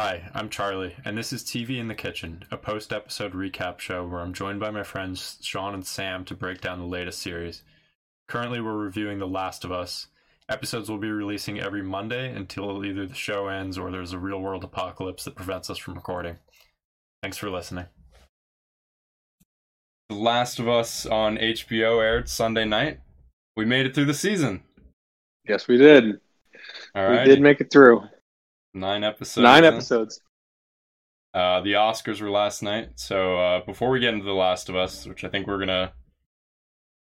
Hi, I'm Charlie, and this is TV in the Kitchen, a post episode recap show where I'm joined by my friends Sean and Sam to break down the latest series. Currently, we're reviewing The Last of Us. Episodes will be releasing every Monday until either the show ends or there's a real world apocalypse that prevents us from recording. Thanks for listening. The Last of Us on HBO aired Sunday night. We made it through the season. Yes, we did. All right. We did make it through. Nine episodes. Nine in. episodes. Uh, the Oscars were last night, so uh, before we get into The Last of Us, which I think we're gonna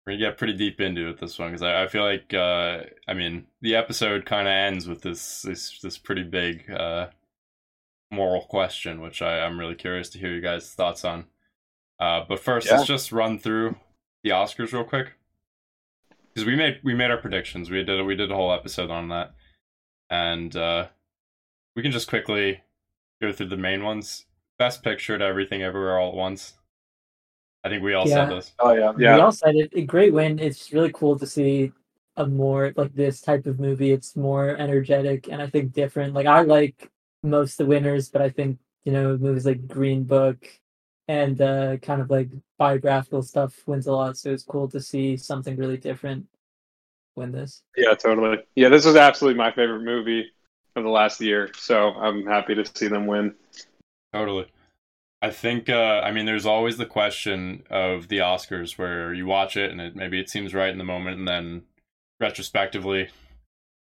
we're gonna get pretty deep into with this one because I, I feel like uh, I mean the episode kind of ends with this this this pretty big uh, moral question, which I, I'm really curious to hear you guys' thoughts on. Uh, but first, Yeah. let's just run through the Oscars real quick because we made we made our predictions. We did we did a whole episode on that, and uh, we can just quickly go through the main ones. Best Picture to Everything Everywhere All at Once. I think we all said this. Oh yeah, yeah. We yeah. all said it. A great win. It's really cool to see a more like this type of movie. It's more energetic and I think different. Like I like most of the winners, but I think you know movies like Green Book and uh, kind of like biographical stuff wins a lot. So it's cool to see something really different win this. Yeah, totally. Yeah, this was absolutely my favorite movie of the last year. So I'm happy to see them win. Totally. I think uh I mean there's always the question of the Oscars where you watch it and it maybe it seems right in the moment and then retrospectively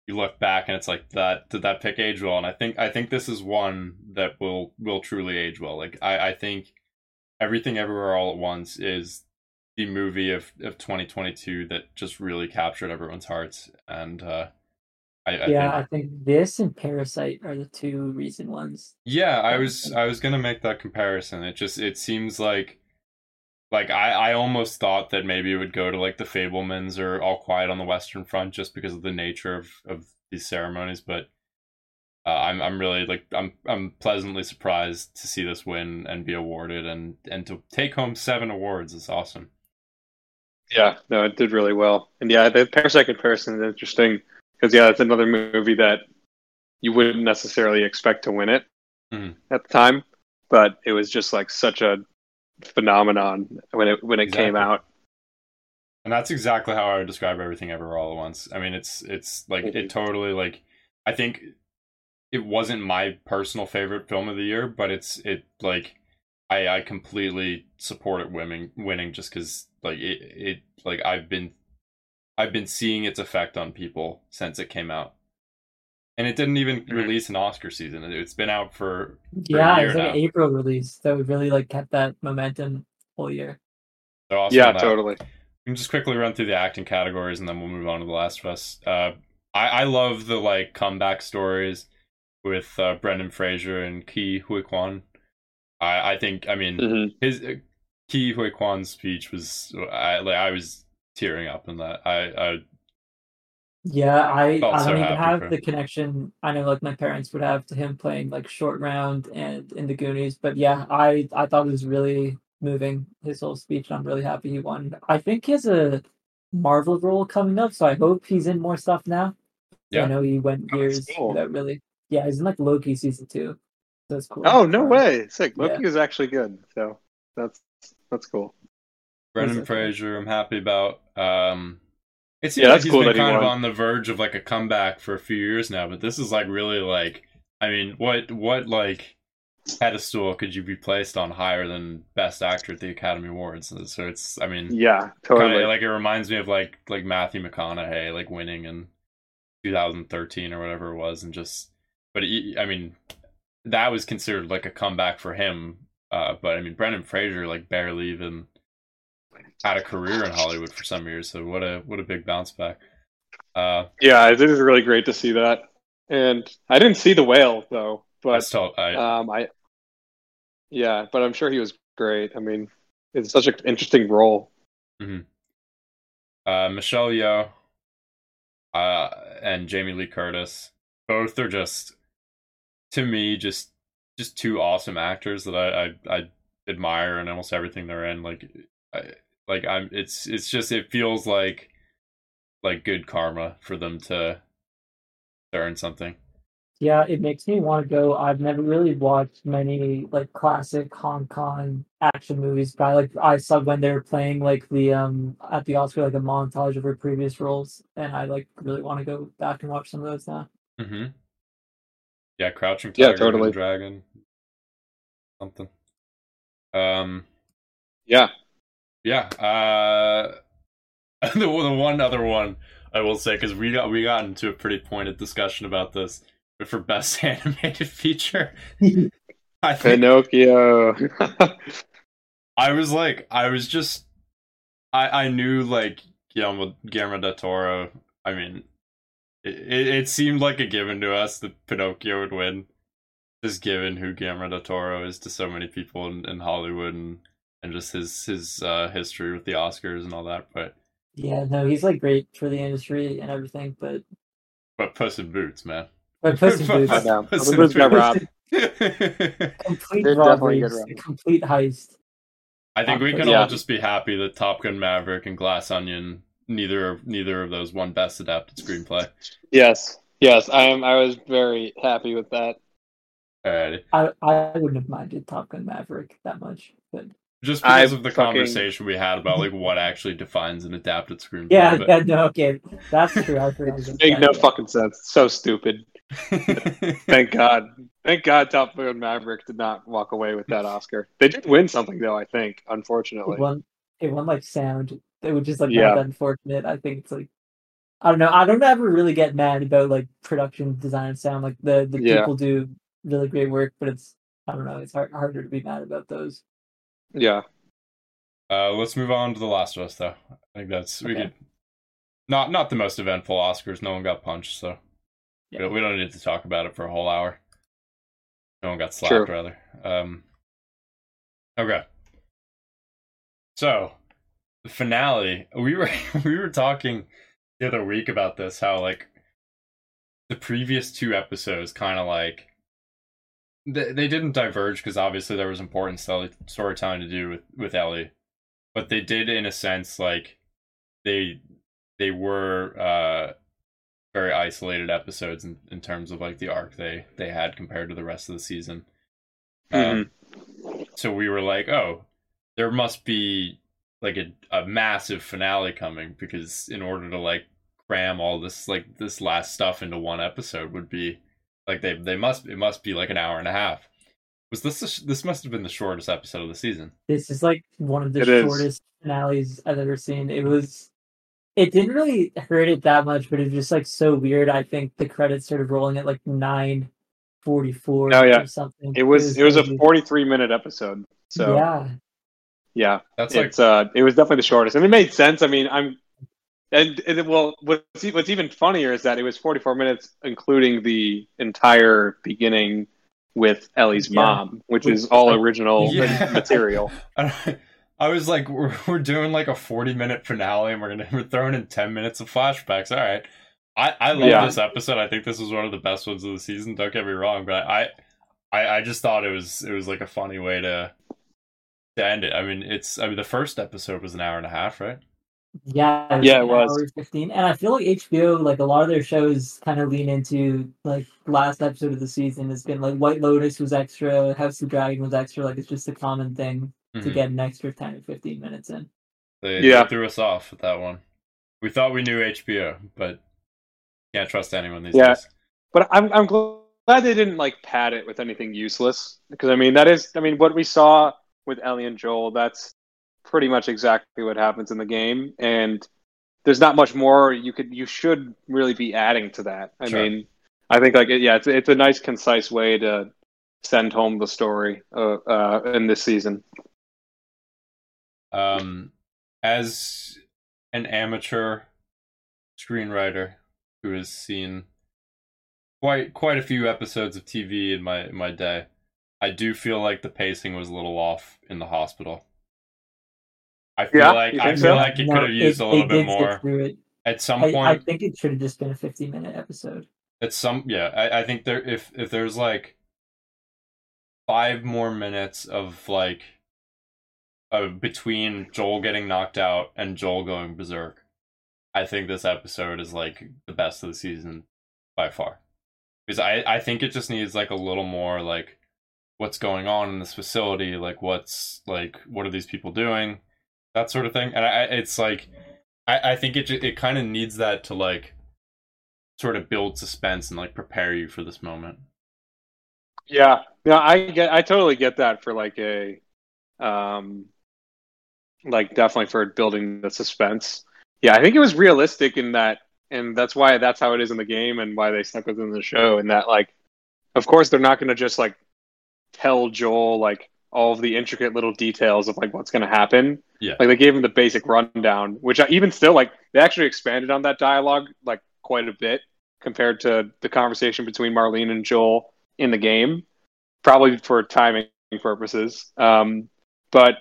you look back and it's like that did that pick age well and I think I think this is one that will will truly age well. Like I I think Everything Everywhere All at Once is the movie of of 2022 that just really captured everyone's hearts and uh I, I yeah, think I think this and Parasite are the two recent ones. Yeah, I was I was gonna make that comparison. It just it seems like like I I almost thought that maybe it would go to like the Fabelmans or All Quiet on the Western Front just because of the nature of of these ceremonies, but uh, I'm I'm really like I'm I'm pleasantly surprised to see this win and be awarded and and to take home seven awards is awesome. Yeah, no, it did really well. And yeah, the Parasite comparison is interesting because yeah, it's another movie that you wouldn't necessarily expect to win it Mhm. at the time, but it was just like such a phenomenon when it when it came out. And that's exactly how I would describe everything ever all at once. I mean, it's it's like it totally like I think it wasn't my personal favorite film of the year, but it's it like I I completely support it winning winning just because like it it like I've been I've been seeing its effect on people since it came out, and it didn't even Mhm. release an Oscar season. It- It's been out for Yeah, year it's like now. an April release that would really like kept that momentum whole year. so awesome yeah, totally. We can just quickly run through the acting categories and then we'll move on to The Last of Us. Uh, I, I love the like comeback stories with uh, Brendan Fraser and Ke Huy Quan. I, I think I mean hmm his uh, Ke Huy Quan's speech was I like I was tearing up in that. I, I Yeah, I Felt I so don't even have for the connection I know like my parents would have to him playing like short round and in the Goonies, but yeah, I I thought it was really moving his whole speech. and I'm really happy he won. I think he has a Marvel role coming up, so I hope he's in more stuff now. Yeah. I know he went Oh, years cool. without really. Yeah, he's in like Loki season two. So that's cool. Oh no Um, way! Sick. yeah. Loki is actually good. So that's that's cool. Brendan it? Fraser I'm happy about. Um, it seems Yeah, like that's he's cool been that he kind of on the verge of like a comeback for a few years now, but this is like really like I mean what what like pedestal could you be placed on higher than best actor at the Academy Awards? So it's I mean Yeah, totally. Kinda, like it reminds me of like like Matthew McConaughey like winning in 2013 or whatever it was, and just but he, I mean that was considered like a comeback for him. Uh, but I mean Brendan Fraser like barely even had a career in Hollywood for some years, so what a what a big bounce back. Uh, yeah, it is really great to see that. And I didn't see the whale though, I but still I um, I yeah, but I'm sure he was great. I mean, it's such an interesting role. uh, Michelle Yeoh uh, and Jamie Lee Curtis. Both are just, to me, just just two awesome actors that I I, I admire in almost everything they're in. Like, I, like I'm. It's it's just it feels like like good karma for them to, to earn something. Yeah, it makes me want to go. I've never really watched many like classic Hong Kong action movies, but I like I saw when they were playing like the um at the Oscar like a montage of her previous roles, and I like really want to go back and watch some of those now. Mm-hmm. Yeah, Crouching Tiger, Hidden totally. Dragon, something. Um, Yeah. Yeah. Uh, the the one other one I will say because we got we got into a pretty pointed discussion about this, but for best animated feature, I think Pinocchio. I was like, I was just, I I knew like Guillermo Guillermo del Toro. I mean, it, it it seemed like a given to us that Pinocchio would win, just given who Guillermo del Toro is to so many people in, in Hollywood and and just his his uh, history with the Oscars and all that. But yeah, no, he's like great for the industry and everything, but but Puss in Boots, man. but Puss in Boots, I know. Puss in Boots got robbed. complete robbery, complete heist. I think we can Yeah. all just be happy that Top Gun Maverick and Glass Onion neither of neither of those won best adapted screenplay. yes. Yes. I am I was very happy with that. Alrighty. I I wouldn't have minded Top Gun Maverick that much, but Just because I of the fucking- conversation we had about like what actually defines an adapted screenplay. yeah, but- yeah, no, okay, that's true. I forgot. Made no fucking sense. So stupid. Thank God. Thank God Top Gun Maverick did not walk away with that Oscar. They did win something though, I think, unfortunately. It won. It won like sound. It was just like Yeah. that unfortunate. I think it's like I don't know. I don't ever really get mad about like production design and sound. Like the the Yeah. people do really great work, but it's I don't know. It's hard, harder to be mad about those. Yeah. uh, let's move on to The Last of Us, though. I think that's we could not not the most eventful Oscars. No one got punched, so Yeah. we, we don't need to talk about it for a whole hour. No one got slapped, True. rather. Um, okay. So the finale. We were we were talking the other week about this. How like the previous two episodes kind of like they, they didn't diverge because obviously there was important storytelling to do with with Ellie, but they did in a sense like they they were uh very isolated episodes in, in terms of like the arc they they had compared to the rest of the season. Um, so we were like, oh, there must be like a, a massive finale coming because in order to like cram all this like this last stuff into one episode would be like they they must it must be like an hour and a half. Was this the this must have been the shortest episode of the season? This is like one of the It is. shortest finales I've ever seen. It was. It didn't really hurt it that much, but it was just like so weird. I think the credits started rolling at like nine forty four Oh, yeah. or something. It was it was a 43 minute episode. So yeah, yeah. That's like it's uh it was definitely the shortest. And it made sense. I mean, I'm and, and well what's what's even funnier is that it was 44 minutes including the entire beginning with Ellie's Yeah. mom, which is all original Yeah. material. I, I was like, we're, we're doing like a 40 minute finale and we're gonna we're throwing in 10 minutes of flashbacks. All right. I, I love Yeah. this episode. I think this was one of the best ones of the season. Don't get me wrong, but I, I I just thought it was it was like a funny way to to end it. I mean, it's I mean the first episode was an hour and a half, right? Yeah, Yeah, it was. hour 15. And I feel like HBO, like a lot of their shows kind of lean into like last episode of the season has been like White Lotus was extra, House of Dragon was extra, like it's just a common thing to Mhm. get an extra 10 or 15 minutes in. They, Yeah. they threw us off with that one. We thought we knew HBO, but can't trust anyone these Yeah. days. But I'm I'm glad they didn't like pad it with anything useless because I mean that is I mean what we saw with Ellie and Joel that's pretty much exactly what happens in the game and there's not much more you could you should really be adding to that. I Sure. mean I think like yeah it's it's a nice concise way to send home the story uh, uh in this season. Um, as an amateur screenwriter who has seen quite quite a few episodes of TV in my in my day, I do feel like the pacing was a little off in the hospital. I feel Yeah, like I feel so? like it No, could have used it- a little bit more. At some I, I think it should have just been a 15 minute episode. at some yeah, I, I think there if if there's like five more minutes of like uh, between Joel getting knocked out and Joel going berserk, I think this episode is like the best of the season by far because I I think it just needs like a little more like what's going on in this facility, like what's like what are these people doing, that sort of thing. And I it's like I I think it it kind of needs that to like sort of build suspense and like prepare you for this moment. Yeah, yeah, I get, I totally get that for like a, um, like definitely for building the suspense. Yeah, I think it was realistic in that, and that's why that's how it is in the game, and why they stuck within the show. And that, like, of course, they're not going to just like tell Joel like all of the intricate little details of like what's going to happen. Yeah. Like they gave him the basic rundown, which I, even still like they actually expanded on that dialogue like quite a bit compared to the conversation between Marlene and Joel in the game, probably for timing purposes. Um, but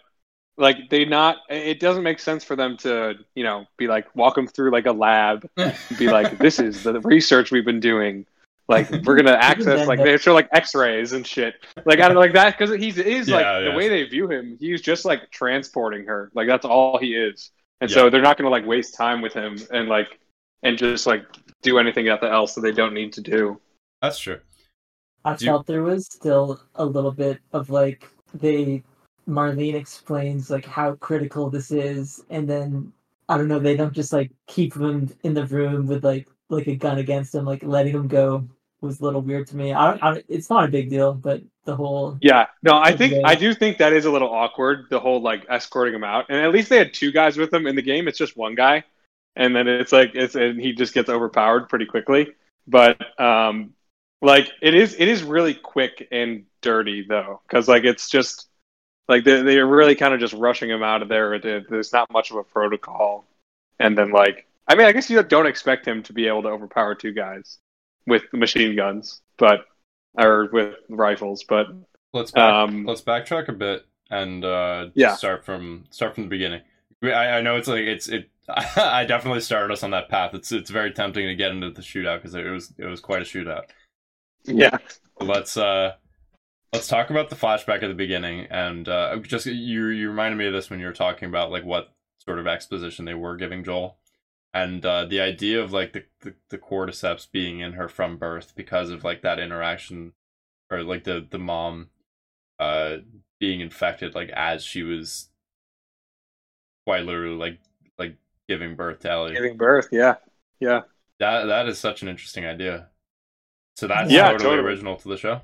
like they not, it doesn't make sense for them to you know be like walk them through like a lab, and be like this is the research we've been doing. Like we're gonna access like they show like X-rays and shit. Like I don't know, like that because he's is like Yeah, the way they view him. He's just like transporting her. Like that's all he is. And Yeah. so they're not gonna like waste time with him and like and just like do anything else that they don't need to do. That's true. I Do you- felt there was still a little bit of like they Marlene explains like how critical this is, and then I don't know, they don't just like keep him in the room with like like a gun against him, like letting him go was a little weird to me. I don't, I it's not a big deal, but the whole Yeah, no, I think. I do think that is a little awkward. The whole like escorting him out, and at least they had two guys with them in the game. It's just one guy, and then it's like it's and he just gets overpowered pretty quickly. But um, like it is it is really quick and dirty though, because like it's just like they they're really kind of just rushing him out of there. There's not much of a protocol, and then like I mean I guess you don't expect him to be able to overpower two guys with machine guns, but or with rifles, but Let's back, um, let's backtrack a bit and uh, Yeah. start from start from the beginning. I, I know it's like it's it. I definitely started us on that path. It's it's very tempting to get into the shootout because it was it was quite a shootout. yeah. Let's uh let's talk about the flashback at the beginning and uh just you you reminded me of this when you were talking about like what sort of exposition they were giving Joel and uh the idea of like the the, the cordyceps being in her from birth because of like that interaction or like the the mom uh being infected like as she was quite literally like like giving birth to Ellie. Giving birth, yeah. Yeah. That that is such an interesting idea. So that's Yeah, totally, totally. original to the show.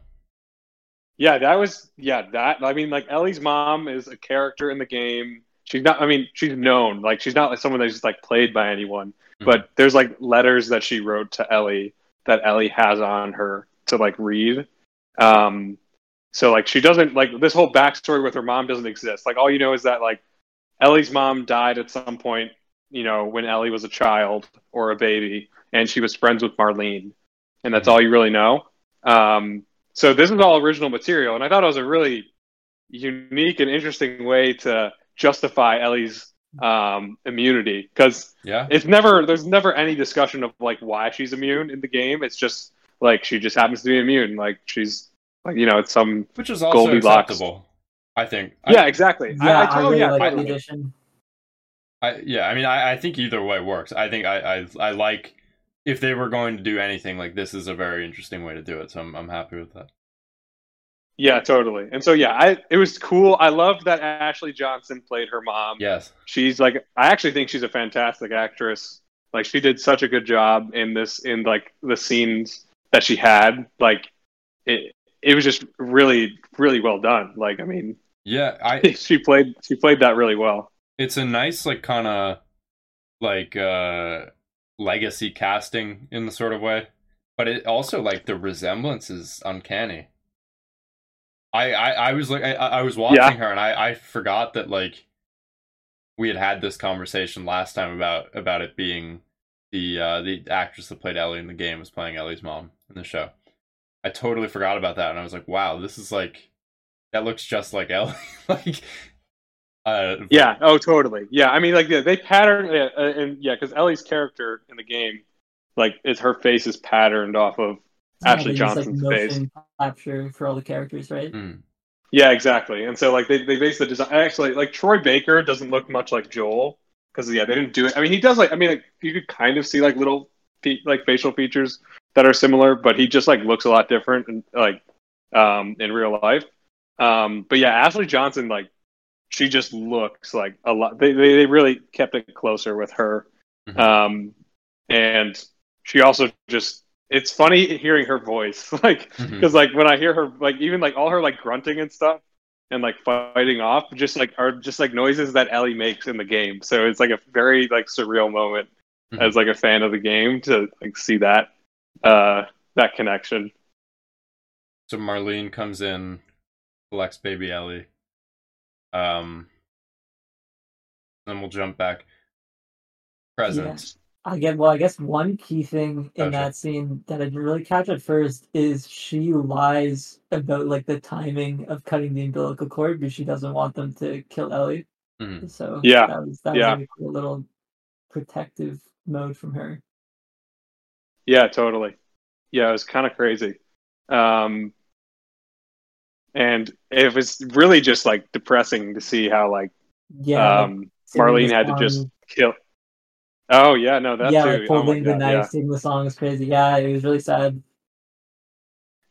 Yeah, that was yeah, that I mean like Ellie's mom is a character in the game. She's not I mean, she's known. Like she's not like someone that's just like played by anyone. Mhm. But there's like letters that she wrote to Ellie that Ellie has on her to like read. Um so like she doesn't like this whole backstory with her mom doesn't exist. Like all you know is that like Ellie's mom died at some point, you know, when Ellie was a child or a baby, and she was friends with Marlene, and that's Mhm. all you really know. Um, so this is all original material, and I thought it was a really unique and interesting way to justify Ellie's um, immunity because Yeah. it's never there's never any discussion of like why she's immune in the game. It's just like she just happens to be immune. Like she's like you know it's some Which is also Goldilocks. acceptable. I think. I- yeah exactly. yeah, I, I, I, totally- really yeah, like the totally. addition. I, yeah, I mean, I, I think either way works. I think I, I, I like if they were going to do anything like this is a very interesting way to do it. So I'm, I'm happy with that. Yeah, totally. And so yeah, I it was cool. I loved that Ashley Johnson played her mom. Yes. She's like I actually think she's a fantastic actress. Like she did such a good job in this in like the scenes that she had. Like it it was just really really well done. Like I mean, Yeah. I. she played she played that really well. It's a nice like kind of like uh legacy casting in the sort of way, but it also like the resemblance is uncanny. I I, I was like I, I was watching Yeah. her and I I forgot that like we had had this conversation last time about about it being the uh the actress that played Ellie in the game was playing Ellie's mom in the show. I totally forgot about that and I was like, wow, this is like that looks just like Ellie. like uh Yeah. Oh, totally. Yeah. I mean, like yeah, they pattern yeah, uh, and yeah, because Ellie's character in the game, like, is her face is patterned off of Ashley Yeah, Johnson's like, face. motion capture for all the characters, right? mm, Yeah, exactly. And so like they they base the design actually like Troy Baker doesn't look much like Joel because yeah they didn't do it. I mean he does like I mean like, you could kind of see like little fe- like facial features that are similar, but he just like looks a lot different and like um, in real life. Um, but yeah, Ashley Johnson, like she just looks like a lot. They they, they really kept it closer with her, Mhm. um, and she also just. It's funny hearing her voice, like because like when I hear her, like even like all her like grunting and stuff, and like fighting off, just like are just like noises that Ellie makes in the game. So it's like a very like surreal moment Mhm. as like a fan of the game to like see that uh that connection. So Marlene comes in, collects baby Ellie. Um, then we'll jump back. Present. I get well. I guess one key thing in Gotcha. that scene that I didn't really catch at first is she lies about like the timing of cutting the umbilical cord because she doesn't want them to kill Ellie. Mhm. So Yeah. that was that Yeah. was like a cool little protective mode from her. Yeah, totally. Yeah, it was kind of crazy. Um and it was really just like depressing to see how like Yeah, um Marlene had to just kill Oh yeah, no, that yeah, too. like Oh the God, knife, yeah. singing the song is crazy. Yeah, it was really sad.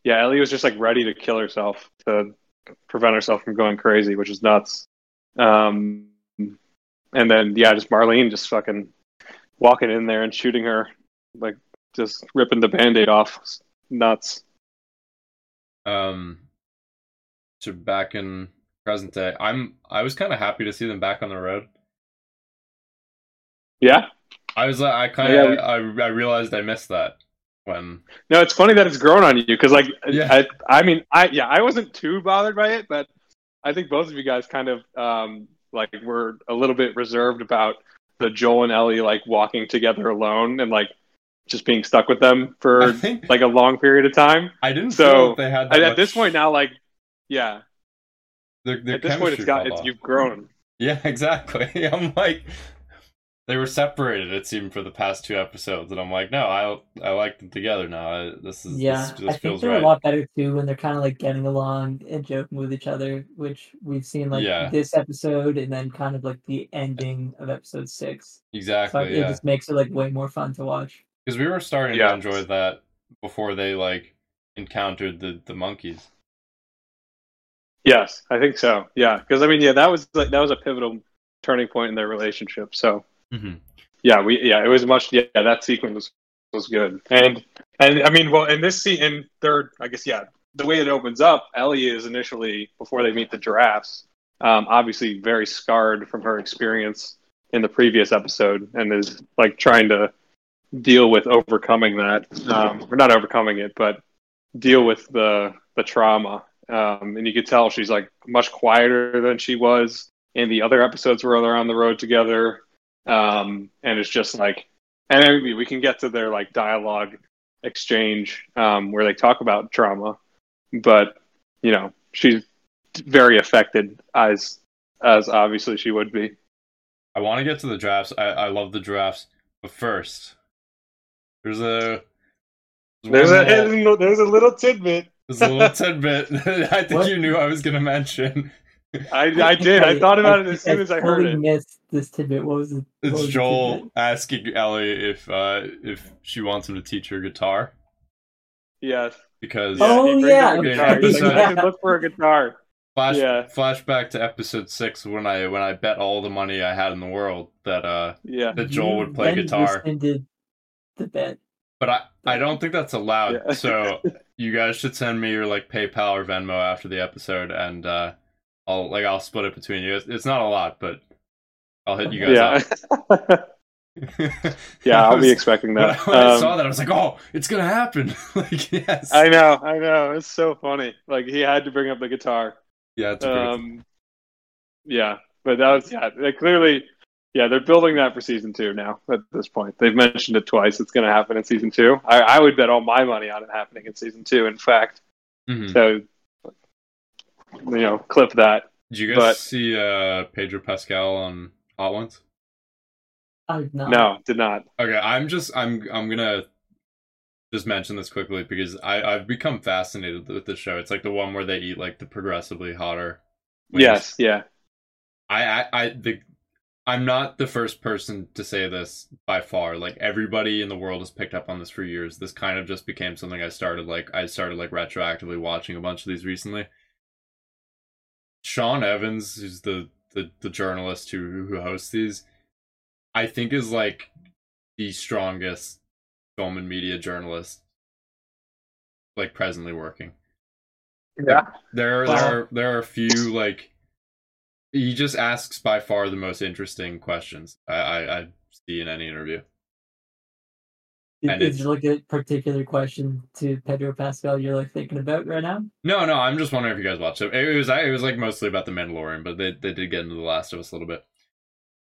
Yeah, Ellie was just like ready to kill herself to prevent herself from going crazy, which is nuts. Um, and then yeah, just Marlene just fucking walking in there and shooting her, like just ripping the band-aid off. It's nuts. Um, so back in present day, I'm I was kind of happy to see them back on the road. Yeah. I was like, I kind Yeah, of we- I I realized I missed that when No, it's funny that it's grown on you because like Yeah. I I mean I yeah, I wasn't too bothered by it, but I think both of you guys kind of um like were a little bit reserved about the Joel and Ellie like walking together alone and like just being stuck with them for think like a long period of time. I didn't so, they had that And at this point now, like, yeah, their, their at this point it's got it's off. you've grown. Yeah, exactly. I'm like, they were separated. It seemed for the past two episodes, and I'm like, no, I I like them together now. I, this is Yeah, this, I think feels they're right. a lot better too when they're kind of like getting along and joking with each other, which we've seen like Yeah. this episode and then kind of like the ending of episode six. So Exactly. it Yeah, just makes it like way more fun to watch. because we were starting Yeah. to enjoy that before they like encountered the the monkeys. Yes, I think so. Yeah, because I mean, yeah, that was like that was a pivotal turning point in their relationship. So Mm-hmm. yeah, we yeah, it was much. Yeah, that sequence was, was good, and and I mean, well, in this scene, in third, I guess, yeah, the way it opens up, Ellie is initially before they meet the giraffes, um, obviously very scarred from her experience in the previous episode, and is like trying to deal with overcoming that, um, or not overcoming it, but deal with the the trauma. Um, and you could tell she's like much quieter than she was in the other episodes where they're on the road together. Um, and it's just like, and maybe we can get to their like dialogue exchange um, where they talk about trauma, but you know she's very affected as as obviously she would be. I want to get to the drafts. I I love the drafts, but first, there's a There's one a little- there's a little tidbit. there's a little tidbit that I think What? you knew I was gonna mention. I I did. I thought about it as soon as I heard it. missed this tidbit. What was it? what It's was Joel asking Ellie if uh if she wants him to teach her guitar Yes. because Oh, he yeah, up guitar. Yeah. Can look for a guitar. Flash Yeah. flashback to episode six when I when I bet all the money I had in the world that uh Yeah. that Joel You would play then guitar. rescinded the bet. But I I don't think that's allowed. Yeah. So you guys should send me your like PayPal or Venmo after the episode and uh I'll like I'll split it between you. It's, it's not a lot, but I'll hit you guys Yeah. yeah, I I'll be was- expecting When, that. I, when I Um, saw that, I was like, "Oh, it's gonna happen!" like, yes, I know, I know. It's so funny. Like he had to bring up the guitar. yeah, it's a great Um, yeah, but that was yeah. They clearly, yeah, they're building that for season two now. At this point, they've mentioned it twice. It's going to happen in season two. I, I would bet all my money on it happening in season two. In fact, Mhm. so you know, clip that. Did you guys but- see uh, Pedro Pascal on Hot Ones? I no. No, did not. Okay, I'm just I'm I'm gonna just mention this quickly because I I've become fascinated with the show. It's like the one where they eat like the progressively hotter. wings. Yes, yeah, I I, I the I'm not the first person to say this by far. Like everybody in the world has picked up on this for years. This kind of just became something I started like I started like retroactively watching a bunch of these recently. Sean Evans, who's the the, the journalist who who hosts these, I think is like the strongest film and media journalist like presently working. Yeah. There Wow. there are there are a few like he just asks by far the most interesting questions I I, I see in any interview. And Is it's- there like a particular question to Pedro Pascal you're like thinking about right now? No, no, I'm just wondering if you guys watched it. It was it was like mostly about the Mandalorian, but they they did get into the Last of Us a little bit.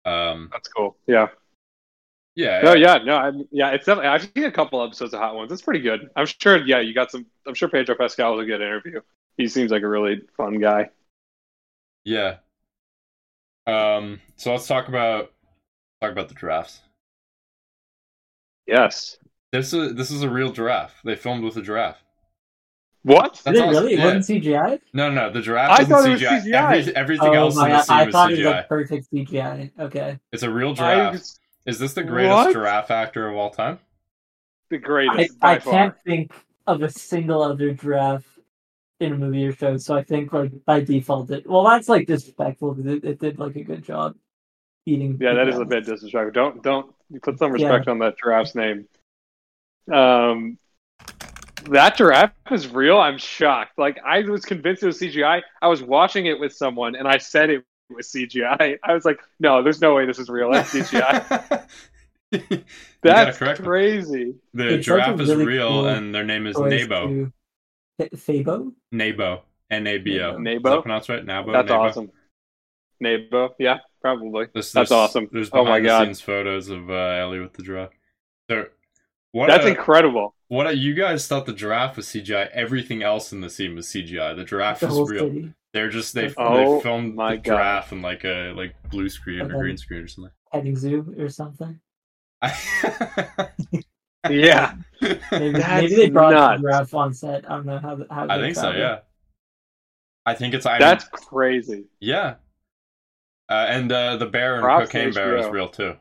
Um, That's cool. Yeah. yeah, No, yeah, no, I'm, yeah. It's definitely. I've seen a couple episodes of Hot Ones. It's pretty good. I'm sure. Yeah, you got some. I'm sure Pedro Pascal was a good interview. He seems like a really fun guy. yeah. Um, so let's talk about talk about the drafts. Yes. This is this is a real giraffe. They filmed with a giraffe. What? That's Did it awesome. really? It wasn't CGI? No, no, the giraffe I isn't thought it was CGI. CGI. Every, everything oh else in my the scene I was thought it was like perfect CGI. Okay. It's a real giraffe. was Is this the greatest What? giraffe actor of all time? the I, greatest by I far. can't think of a single other giraffe in a movie or show, so I think like by default it well that's like disrespectful because it, it did like a good job eating. Yeah, the that is a grass. bit disrespectful. Don't don't put some respect on that giraffe's name. Um, that giraffe is real. I'm shocked. Like I was convinced it was CGI. I was watching it with someone, and I said it was CGI. I was like, no, there's no way this is real. That's CGI. That's crazy. The It's like giraffe is really real, cool and their name is Nabo. to- Fabo? Nabo. N A B O. Nabo. Is that Nabo. pronounced right? Nabo. That's Nabo? awesome. Nabo. yeah, probably. There's, That's there's- awesome. There's Oh behind my the God. scenes photos of uh, Ellie with the giraffe. So, what? That's a, incredible. what a, you guys thought the giraffe was CGI. Everything else in the scene was CGI. The giraffe The was real. city. They're just they, Oh they filmed my the God. giraffe in like a like blue screen or green screen or something. Petting zoo or something. Yeah, Maybe, maybe they brought nuts. the giraffe on set. I don't know how. how I think so. traveled. Yeah. I think it's. I mean, that's crazy. yeah. Uh, and uh, the bear and Props cocaine bear is real too.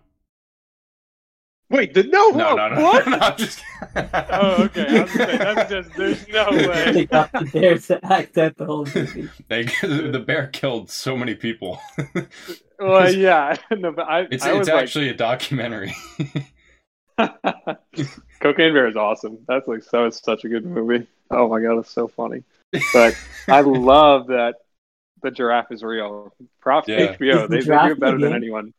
Wait, the, no, No, whoa, no, no. what? no I'm just. oh, okay. I was gonna say, that's just there's no way. They got the bear to act out the whole movie. They, the bear killed so many people. Well, yeah, no, but I, It's I was it's like, actually a documentary. Cocaine Bear is awesome. That's like so. It's such a good movie. Oh my god, it's so funny. But I love that the giraffe is real. Props to Yeah. HBO. Is the They, they do it better in than anyone.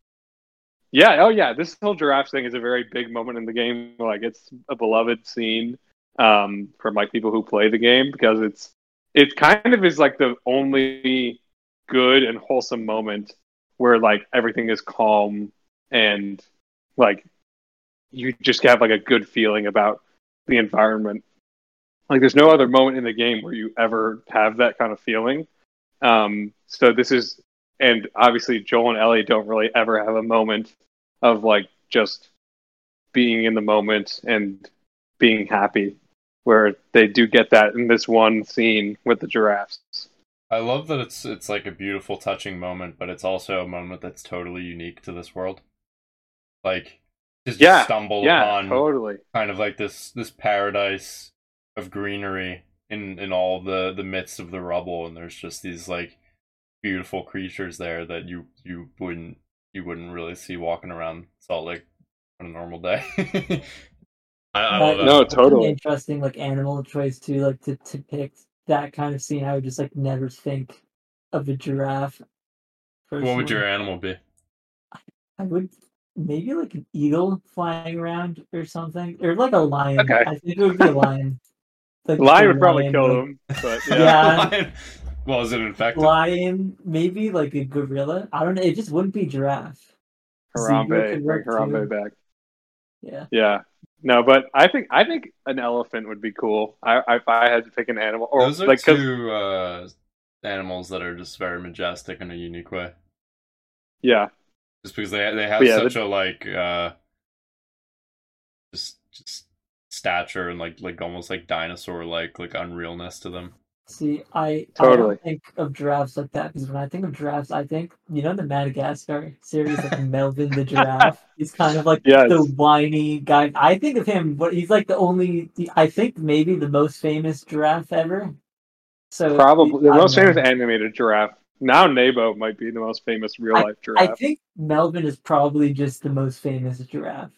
Yeah. Oh yeah. This whole giraffe thing is a very big moment in the game. Like it's a beloved scene um, from like people who play the game because it's it kind of is like the only good and wholesome moment where like everything is calm and like you just have like a good feeling about the environment. Like there's no other moment in the game where you ever have that kind of feeling. Um, so this is, and obviously Joel and Ellie don't really ever have a moment of like just being in the moment and being happy, where they do get that in this one scene with the giraffes. I love that it's it's like a beautiful, touching moment, but it's also a moment that's totally unique to this world. Like, just Yeah, stumble Yeah, upon totally. kind of like this this paradise of greenery in in all the the midst of the rubble, and there's just these like beautiful creatures there that you you wouldn't you wouldn't really see walking around Salt Lake on a normal day. I, I love that. No, it's totally. interesting like animal choice too, like to to pick that kind of scene. I would just like never think of a giraffe. What would your animal be? I would maybe like an eagle flying around or something, or like a lion. Okay. I think it would be a lion. Like Lion the would probably lion, kill like, them, but Yeah. yeah. Lion- well, is it infected? Lion, maybe like a gorilla. I don't know. It just wouldn't be giraffe. Harambe, bring Harambe too. back. Yeah. Yeah. No, but I think I think an elephant would be cool. I, I if I had to pick an animal, or Those are like 'cause- two uh, animals that are just very majestic in a unique way. yeah, Just because they they have yeah, such a like uh, just just stature and like like almost like dinosaur like like unrealness to them. See, I Totally. I don't think of giraffes like that because when I think of giraffes, I think you know the Madagascar series, like Melvin the giraffe. He's kind of like Yes. the whiny guy. I think of him, but he's like the only. I think maybe the most famous giraffe ever. So Probably the I most don't know. famous animated giraffe. Now Nebo might be the most famous real life giraffe. I think Melvin is probably just the most famous giraffe.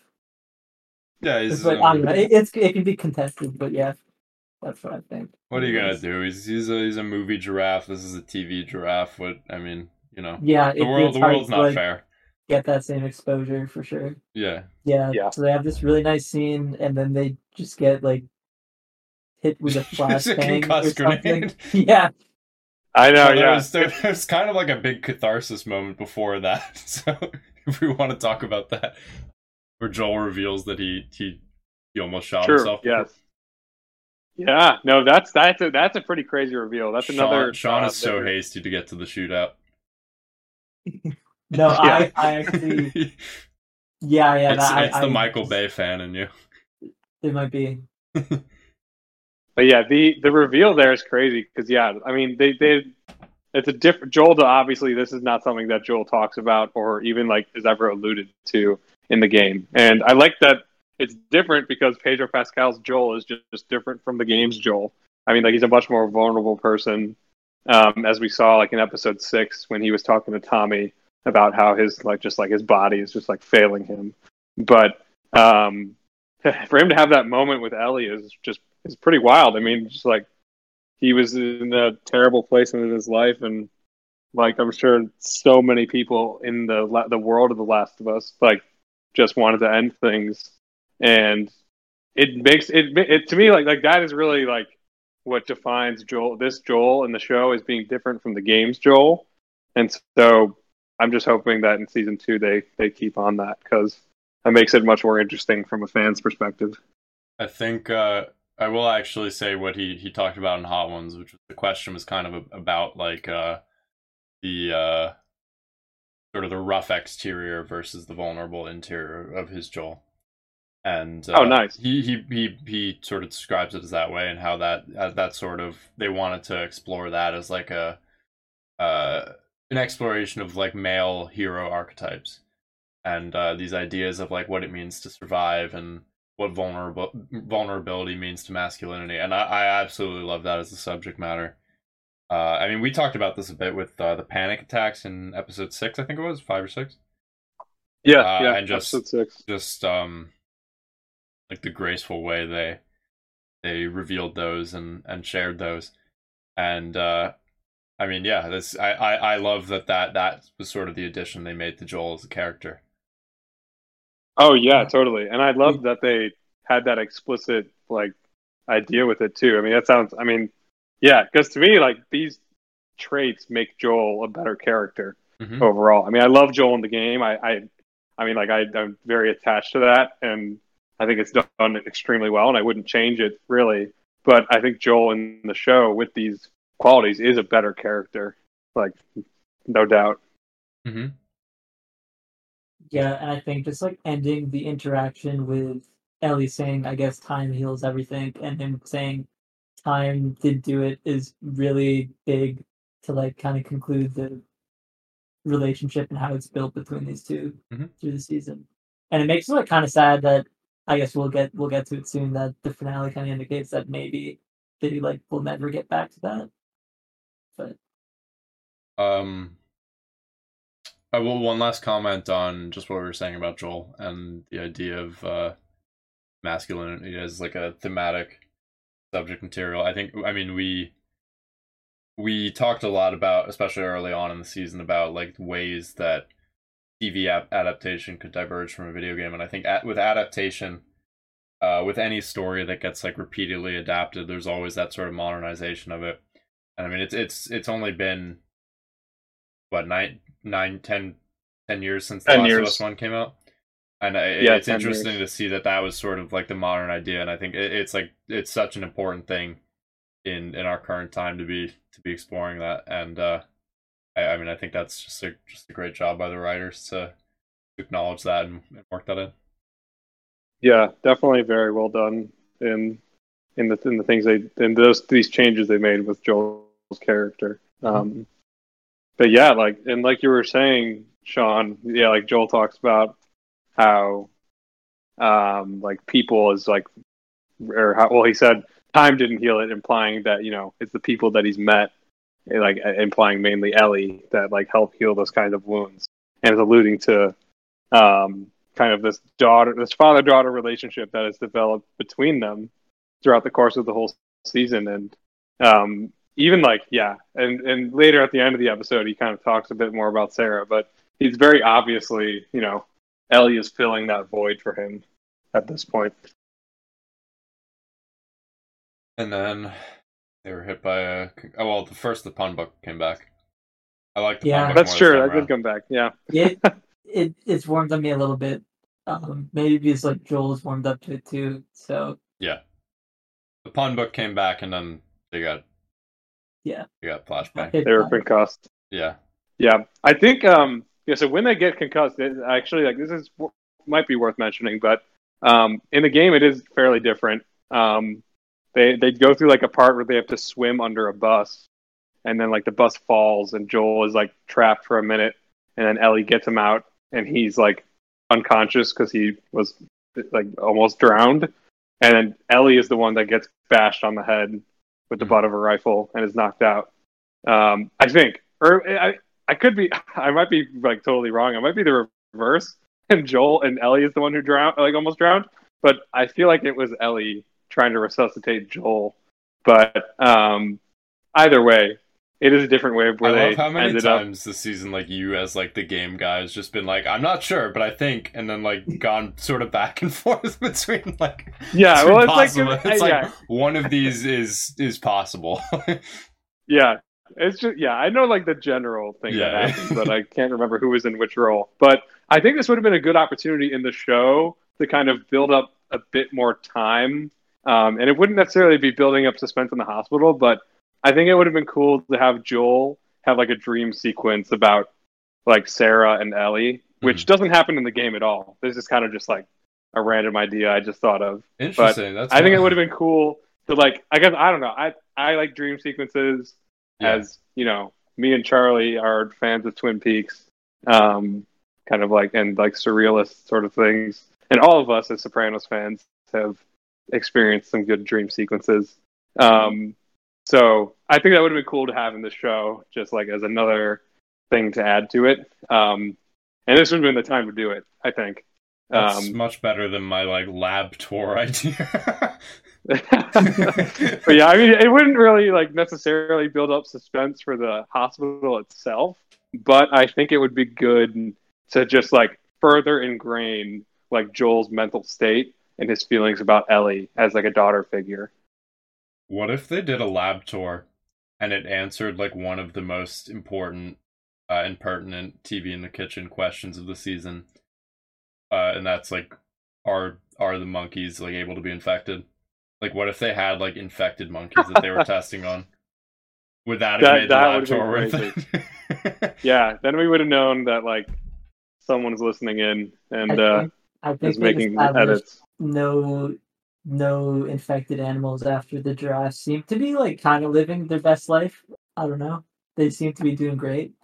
Yeah, he's. But uh, I don't know. It, it's it can be contested, but yeah, that's what I think. what are you gonna do? He's he's a he's a movie giraffe. This is a TV giraffe. What I mean, you know, Yeah, the it- world the world's not like, fair. Get that same exposure for sure. Yeah, Yeah, Yeah. So they have this really nice scene, and then they just get like hit with a It's a flashbang or concussed something. grenade. Yeah, I know, Well, there yeah. was, there, there kind of like a big catharsis moment before that. So if we want to talk about that, where Joel reveals that he he he almost shot True. himself. Yes. Yeah. No, that's that's a that's a pretty crazy reveal. That's Sean, another. Sean uh, is so that- hasty to get to the shootout. no, Yeah. I, I actually, yeah, yeah, it's that, it's I, the I- Michael Bay fan in you. It might be. But yeah, the the reveal there is crazy because yeah, I mean they they it's a different Joel. Obviously, this is not something that Joel talks about or even like is ever alluded to in the game. And I like that it's different because Pedro Pascal's Joel is just, just different from the game's Joel. I mean, like he's a much more vulnerable person, um, as we saw like in episode six when he was talking to Tommy about how his like just like his body is just like failing him. But um, for him to have that moment with Ellie is just is pretty wild. I mean, just like he was in a terrible place in his life, and like I'm sure so many people in the the world of The Last of Us like just wanted to end things, and it makes it, it to me like like that is really like what defines Joel this Joel in the show as being different from the game's Joel, and so I'm just hoping that in season two they they keep on that because that makes it much more interesting from a fan's perspective. I think uh, I will actually say what he, he talked about in Hot Ones, which the question was kind of about like uh, the uh, sort of the rough exterior versus the vulnerable interior of his Joel. And uh, Oh, nice. He, he he he sort of describes it as that way, and how that uh, that sort of they wanted to explore that as like a uh, an exploration of like male hero archetypes and uh, these ideas of like what it means to survive and what vulnerable vulnerability means to masculinity, and I, I absolutely love that as a subject matter. Uh, I mean, we talked about this a bit with uh, the panic attacks in episode six, I think it was five or six. Yeah, Uh, yeah. and just- episode six. Just um, like the graceful way they they revealed those and and shared those, and uh, I mean, yeah, this I, I I love that that that was sort of the addition they made to Joel as a character. Oh yeah, totally. And I love that they had that explicit like idea with it too. I mean, that sounds. I mean, yeah, because to me, like these traits make Joel a better character Mhm. overall. I mean, I love Joel in the game. I, I, I mean, like I, I'm very attached to that, and I think it's done extremely well, and I wouldn't change it really. But I think Joel in the show with these qualities is a better character, like no doubt. Mm-hmm. Yeah, and I think just like ending the interaction with Ellie saying, I guess time heals everything, and him saying time did do it is really big to like kind of conclude the relationship and how it's built between these 2 Mhm. through the season. And it makes me like kind of sad that I guess we'll get we'll get to it soon that the finale kind of indicates that maybe they like will never get back to that. But Um, I will one last comment on just what we were saying about Joel and the idea of uh, masculinity as like a thematic subject material. I think I mean we we talked a lot about, especially early on in the season, about like ways that TV ap- adaptation could diverge from a video game, and I think at, with adaptation. Uh, with any story that gets like repeatedly adapted, there's always that sort of modernization of it. And I mean, it's it's it's only been what nine nine ten ten years since the 10 Last of. Us one came out, and I, Yeah, it's interesting years. to see that that was sort of like the modern idea, and I think it, it's like it's such an important thing in in our current time to be to be exploring that, and uh, I, I mean I think that's just a just a great job by the writers to acknowledge that and, and work that in. Yeah, definitely very well done. And in the in the things they in those these changes they made with Joel's character. Mm-hmm. Um, but yeah, like and like you were saying, Sean, yeah, like Joel talks about how um like people is like or how well he said time didn't heal it, implying that you know it's the people that he's met, like uh, implying mainly Ellie that like help heal those kinds of wounds, and is alluding to um kind of this daughter, this father daughter relationship that has developed between them throughout the course of the whole season, and um even like yeah, and and later at the end of the episode he kind of talks a bit more about Sarah, but he's very obviously you know Ellie is filling that void for him at this point. And then they were hit by a. Oh well, the first the pun book came back. I like the Yeah. pun book That's more true. That did come back. Yeah. it it it's warmed on me a little bit. Um, maybe because like Joel's warmed up to it too. So Yeah, the pun book came back, and then they got. Yeah. They got flashback. hit They were by- concussed. Yeah. Yeah, I think um yeah. So when they get concussed, it, actually, like this is might be worth mentioning, but um in the game it is fairly different. Um, they they go through like a part where they have to swim under a bus, and then like the bus falls, and Joel is like trapped for a minute, and then Ellie gets him out, and he's like unconscious because he was like almost drowned, and then Ellie is the one that gets bashed on the head with the Mhm. butt of a rifle and is knocked out. Um, I think, or I, I could be, I might be like totally wrong. I might be the reverse, and Joel and Ellie is the one who drowned, like almost drowned. But I feel like it was Ellie trying to resuscitate Joel. But um, either way, it is a different way of where I they love how many ended up. times this season, like you as like the game guy, has just been like, "I'm not sure, but I think," and then like gone sort of back and forth between like. Yeah, well, it's like, impossible. I- like yeah, one of these is is possible. yeah. It's just yeah, I know like the general thing Yeah. that happened, but I can't remember who was in which role. But I think this would have been a good opportunity in the show to kind of build up a bit more time. Um, and it wouldn't necessarily be building up suspense in the hospital, but I think it would have been cool to have Joel have like a dream sequence about like Sarah and Ellie, which doesn't happen in the game at all. This is kind of just like a random idea I just thought of. Interesting. That's I think it would have been cool to like. I guess I don't know. I I like dream sequences Yeah. as you know. Me and Charlie are fans of Twin Peaks, um, kind of like and like surrealist sort of things. And all of us as Sopranos fans have experienced some good dream sequences. Um, so I think that would have been cool to have in the show, just like as another thing to add to it. Um, and this would have been the time to do it. I think. That's Um, much better than my like lab tour idea. but yeah, I mean, it wouldn't really like necessarily build up suspense for the hospital itself, but I think it would be good to just like further ingrain like Joel's mental state and his feelings about Ellie as like a daughter figure. What if they did a lab tour and it answered like one of the most important uh, and pertinent TV in the kitchen questions of the season? Uh, and that's like, are are the monkeys like able to be infected? Like, what if they had like infected monkeys that they were testing on? Would that have That- made the lab tour worth it? Yeah, then we would have known that like someone's listening in and I uh, think, I think is they've making edits. no no infected animals after the giraffes seem to be like kind of living their best life. I don't know. They seem to be doing great.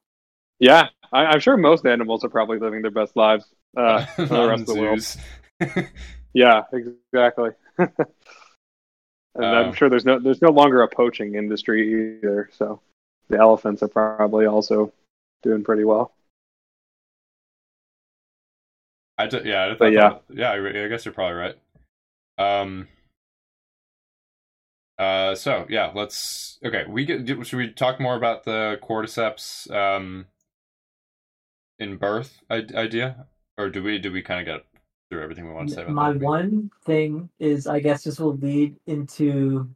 Yeah, I, I'm sure most animals are probably living their best lives uh, for the rest of the world. Yeah, exactly. and I'm Um, sure there's no there's no longer a poaching industry either. So the elephants are probably also doing pretty well. I d- yeah, I But thought yeah. that- yeah. I, I guess you're probably right. Um. Uh. So yeah, let's. Okay, we get. Should we talk more about the cordyceps um. In birth I- idea, or do we do we kind of get through everything we want to say? About My that? one thing is, I guess this will lead into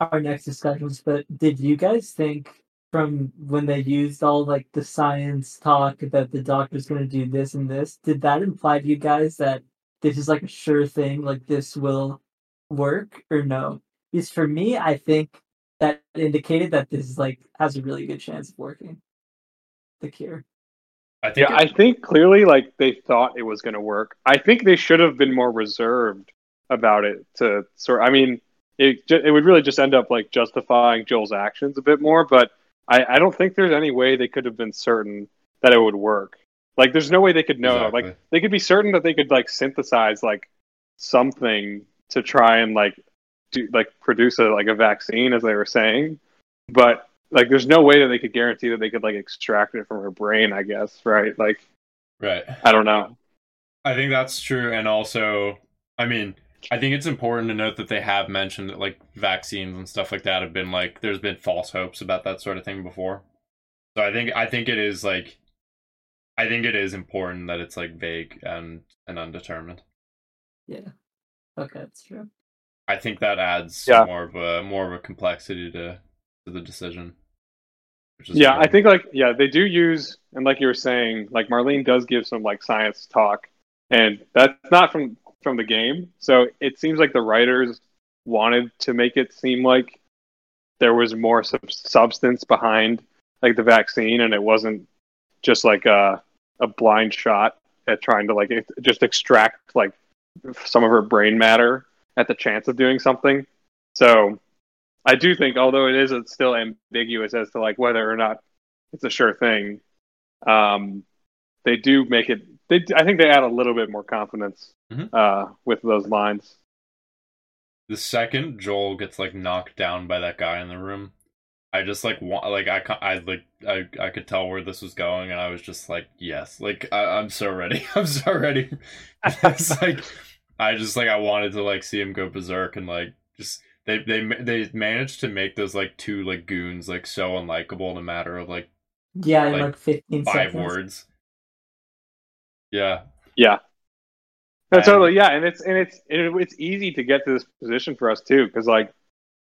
our next discussions. But did you guys think from when they used all like the science talk that the doctor's going to do this and this, did that imply to you guys that this is like a sure thing, like this will work or no? Because for me, I think that indicated that this is like has a really good chance of working. The cure. I think Yeah, it- I think clearly like they thought it was going to work. I think they should have been more reserved about it. To sort, I mean, it it would really just end up like justifying Joel's actions a bit more. But I, I don't think there's any way they could have been certain that it would work. Like, there's no way they could know. Exactly. Like, they could be certain that they could like synthesize like something to try and like do like produce a like a vaccine, as they were saying. But like, there's no way that they could guarantee that they could like extract it from her brain. I guess, right? Like, Right. I don't know. I think that's true, and also, I mean, I think it's important to note that they have mentioned that like vaccines and stuff like that have been like there's been false hopes about that sort of thing before. So I think I think it is like I think it is important that it's like vague and and undetermined. Yeah. Okay, that's true. I think that adds Yeah. more of a more of a complexity to to the decision. Which is Yeah, I think like yeah, they do use and like you were saying, like Marlene does give some like science talk, and that's not from from the game. So it seems like the writers wanted to make it seem like there was more sub- substance behind like the vaccine, and it wasn't just like a a blind shot at trying to like just extract like some of her brain matter at the chance of doing something. So I do think, although it is it's still ambiguous as to like whether or not it's a sure thing, um, they do make it. They, I think they add a little bit more confidence Mhm. uh, with those lines. the second Joel gets like knocked down by that guy in the room, I just like want like I I like I I could tell where this was going, and I was just like yes, like I, I'm so ready, I'm so ready. it's like I just like I wanted to like see him go berserk and like just they they they managed to make those like two like goons like so unlikable in a matter of like Yeah, in Like, like, 15 five seconds. words. Yeah, Yeah. No, totally. Yeah, and it's and it's it, it's easy to get to this position for us too, because like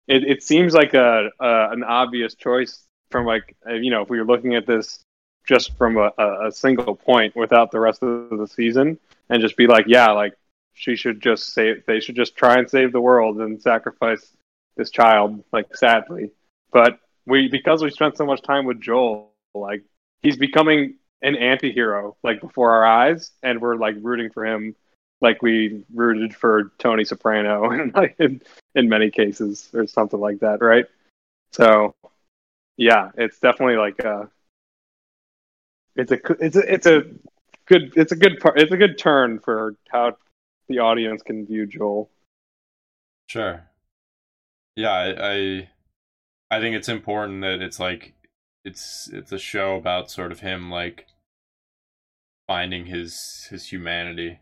it, it seems like a, a an obvious choice from like uh, you know if we were looking at this just from a, a, a single point without the rest of the season and just be like yeah like she should just save they should just try and save the world and sacrifice this child like sadly but we because we spent so much time with Joel like he's becoming an anti-hero like before our eyes and we're like rooting for him like we rooted for Tony Soprano in, like, in, many cases or something like that, right? So, yeah, it's definitely like a it's a it's a it's a good it's a good part it's a good turn for how the audience can view Joel. Sure. Yeah, I, I I think it's important that it's like it's it's a show about sort of him like finding his his humanity.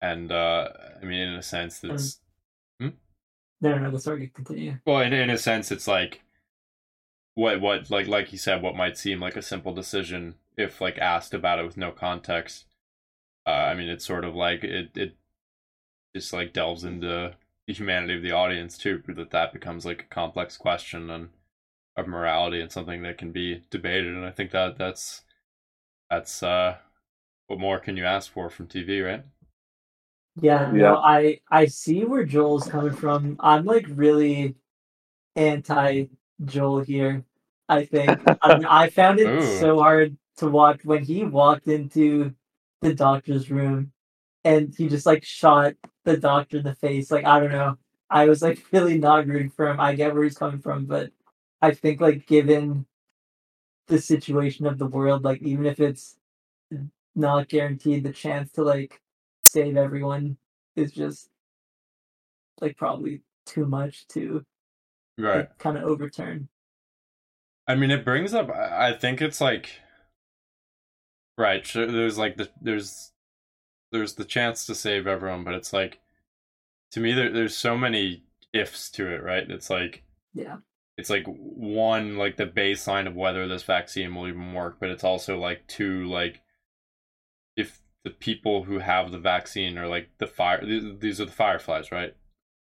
And uh I mean in a sense that's No, no, no, sorry, continue. well in in a sense it's like what what like like you said what might seem like a simple decision if like asked about it with no context. Uh I mean it's sort of like it it just like delves into the humanity of the audience too that that becomes like a complex question and of morality and something that can be debated and i think that that's that's uh what more can you ask for from tv right Yeah, Yeah. no, I I see where Joel's coming from. I'm like really anti Joel here. I think I, mean, I found it Ooh. so hard to watch when he walked into the doctor's room and he just like shot the doctor in the face. Like I don't know. I was like really not rooting for him. I get where he's coming from, but I think like given the situation of the world, like even if it's not guaranteed the chance to like save everyone is just like probably too much to right kind of overturn. i mean it brings up i think it's like right sure there's like the there's there's the chance to save everyone but it's like to me there, there's so many ifs to it right it's like Yeah. it's like one like the baseline of whether this vaccine will even work but it's also like two like the people who have the vaccine are like the fire these, these are the fireflies right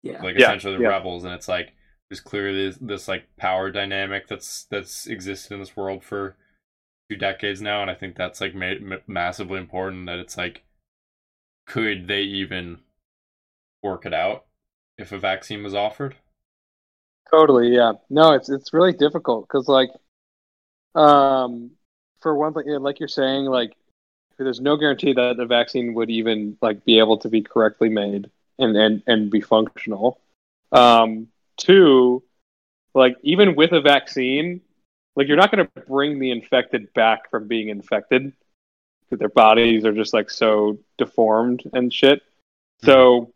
Yeah. like Yeah, essentially the yeah. rebels and it's like there's clearly this, this like power dynamic that's that's existed in this world for two decades now and i think that's like made massively important that it's like could they even work it out if a vaccine was offered Totally, yeah. No, it's it's really difficult because like, um, for one thing, like you're saying, like, there's no guarantee that the vaccine would even like be able to be correctly made and and and be functional. Um, two, like even with a vaccine, like you're not going to bring the infected back from being infected because their bodies are just like so deformed and shit. So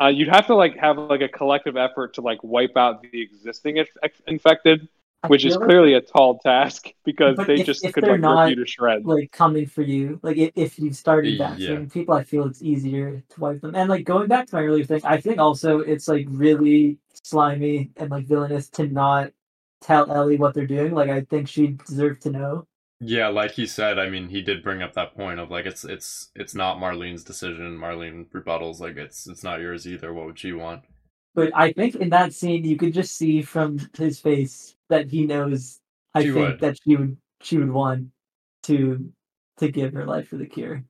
uh, you'd have to like have like a collective effort to like wipe out the existing inf- infected, I which is feel like- clearly a tall task because they if- just if could they're like not, rip you to shreds. like coming for you. Like if, if you've started Yeah. vaccinating people, I feel it's easier to wipe them. And like going back to my earlier thing, I think also it's like really slimy and like villainous to not tell Ellie what they're doing. Like I think she deserved to know. Yeah, like he said, I mean, he did bring up that point of like it's it's it's not Marlene's decision. Marlene rebuttals like it's it's not yours either. What would she want? But I think in that scene you could just see from his face that he knows I She think would. that she would she would want to to give her life for the cure.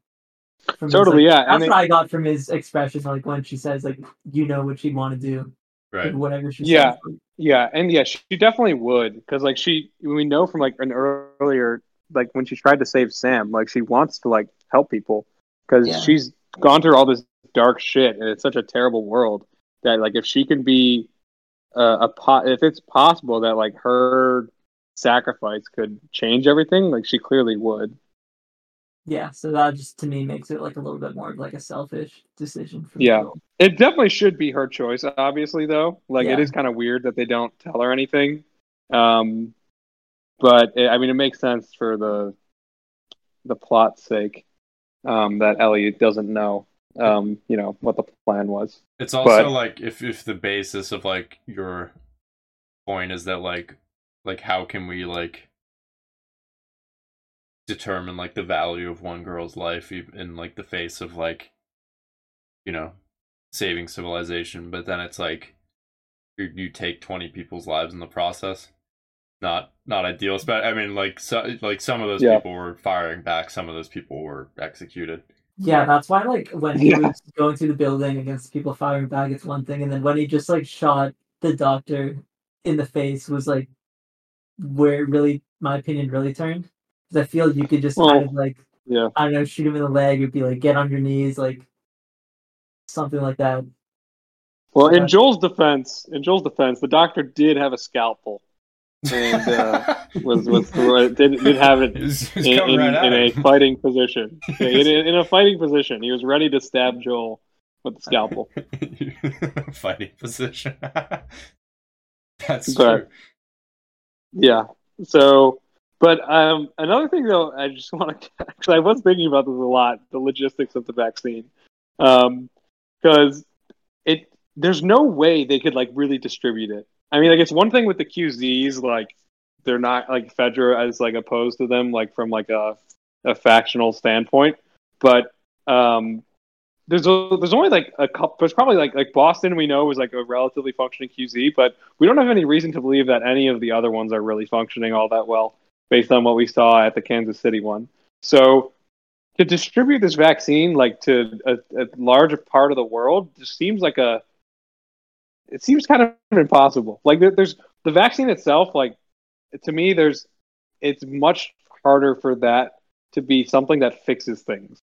From his, Totally, like- yeah. That's And what I got from his expression, like when she says, like, you know what she'd want to do. Right. Like, whatever she Yeah. says. Yeah, and yeah, she definitely would because like she, we know from like an earlier, like when she tried to save Sam, like she wants to like help people because Yeah. she's gone through all this dark shit and it's such a terrible world that like if she can be uh, a pot, if it's possible that like her sacrifice could change everything, like she clearly would. Yeah, so that just to me makes it like a little bit more of like a selfish decision for Yeah. It definitely should be her choice, obviously, though. Like, it Yeah. is kind of weird that they don't tell her anything. Um, but it, I mean, it makes sense for the the plot's sake um, that Ellie doesn't know, um, you know, what the plan was. It's also But- like if if the basis of like your point is that like like how can we like determine like the value of one girl's life in like the face of like you know saving civilization but then it's like you, you take 20 people's lives in the process not not ideal but i mean like so, like some of those Yeah. people were firing back some of those people were executed Yeah, that's why like when he Yeah. was going through the building against people firing back, it's one thing, and then when he just like shot the doctor in the face was like where really, my opinion, really turned. Because I feel you could just kind of like Yeah. I don't know, shoot him in the leg, it'd be like get on your knees, like something like that. Well, in Joel's defense, in Joel's defense, the doctor did have a scalpel and uh, was was did, did have it he's in, in, right in a fighting position. In, in in a fighting position, he was ready to stab Joel with the scalpel. fighting position. That's But- true. Yeah. So, but um, another thing though, I just want to because I was thinking about this a lot, the logistics of the vaccine, because it there's no way they could like really distribute it. I mean, like it's one thing with the QZs, like they're not like Fedra as like opposed to them, like from like a a factional standpoint, but um. There's a, there's only like a couple. There's probably like like Boston we know is like a relatively functioning QZ, but we don't have any reason to believe that any of the other ones are really functioning all that well based on what we saw at the Kansas City one. So to distribute this vaccine like to a, a larger part of the world just seems like a it seems kind of impossible. Like there, there's the vaccine itself like to me there's it's much harder for that to be something that fixes things.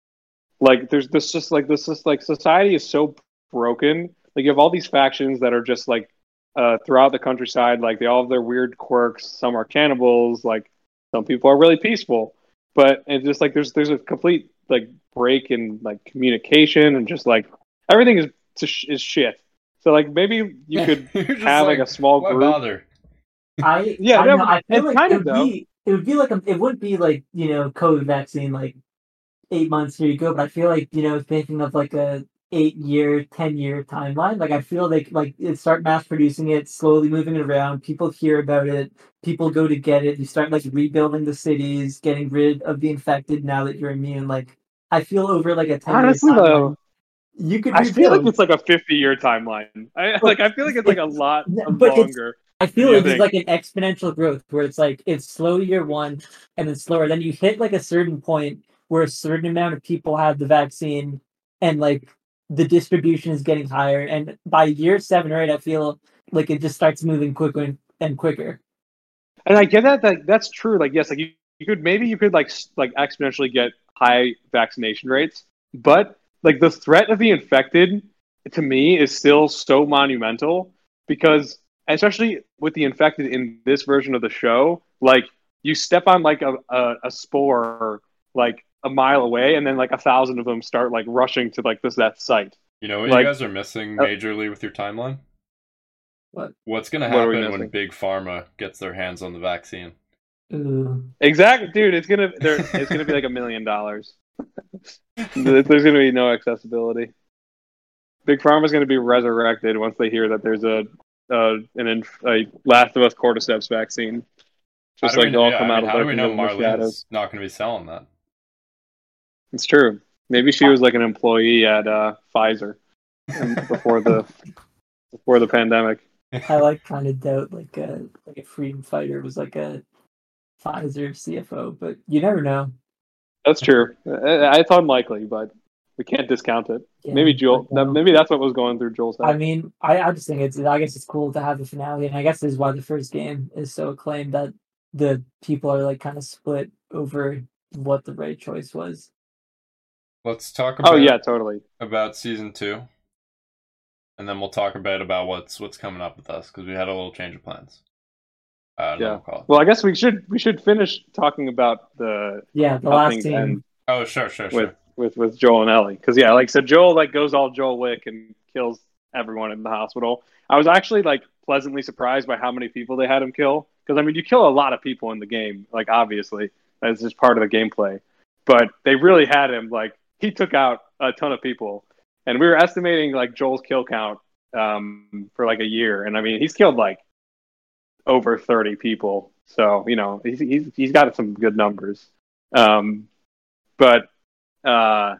Like there's this just like this is like society is so broken. Like you have all these factions that are just like uh, throughout the countryside. Like they all have their weird quirks. Some are cannibals. Like some people are really peaceful. But it's just like there's there's a complete like break in like communication and just like everything is is shit. So like maybe you could have like, a small why group. bother? I Yeah, I, no, I feel it's like kind it of, would though. be it would be like a, it wouldn't be like you know COVID vaccine like eight months here you go, but I feel like you know thinking of like a eight year, ten year timeline. Like I feel like like it start mass producing it, slowly moving it around. People hear about it. People go to get it. You start like rebuilding the cities, getting rid of the infected now that you're immune. Like I feel over like a ten year Honestly, timeline, though, you could I feel like it's like a 50 year timeline. I like I feel like it's like a lot But longer. I feel like it's like an exponential growth where it's like it's slow year one and then slower. Then you hit like a certain point where a certain amount of people have the vaccine and like the distribution is getting higher. And by year seven or eight, I feel like it just starts moving quicker and, and quicker. And I get that, that that's true. Like yes, like you, you could maybe you could like like exponentially get high vaccination rates, but like the threat of the infected to me is still so monumental because especially with the infected in this version of the show, like you step on like a, a, a spore like a mile away, and then like a thousand of them start like rushing to like this that site. You know what Like- you guys are missing uh, majorly with your timeline? What? What's gonna What happen when? Big Pharma gets their hands on the vaccine? Ooh. Exactly, dude. It's gonna there. It's gonna be like a million dollars. There's gonna be no accessibility. Big Pharma's gonna be resurrected once they hear that there's a uh, an inf- a Last of Us cordyceps vaccine. Just like they'll yeah, come I out mean, of do we know the shadows. Marlene's not gonna be selling that? It's true. Maybe she was like an employee at uh, Pfizer before the before the pandemic. I like kind of doubt like a like a freedom fighter was like a Pfizer CFO, but you never know. That's true. I- It's unlikely, but we can't discount it. Yeah, maybe Joel. but, That, maybe that's what was going through Joel's head. I mean, I, I just think it's I guess it's cool to have a finale, and I guess this is why the first game is so acclaimed that the people are like kind of split over what the right choice was. Let's talk oh, about Oh yeah, totally. about season two, and then we'll talk a bit about what's what's coming up with us because we had a little change of plans. Uh, Yeah. we'll call it. Well, I guess we should we should finish talking about the Yeah, the last things scene. Oh, sure, sure, sure. with with with Joel and Ellie because yeah, like so Joel like goes all Joel Wick and kills everyone in the hospital. I was actually like pleasantly surprised by how many people they had him kill because I mean you kill a lot of people in the game, like obviously that's just part of the gameplay, but they really had him like he took out a ton of people, and we were estimating like Joel's kill count um, for like a year, and I mean he's killed like over thirty people, so you know he's he's, he's got some good numbers. Um, but uh,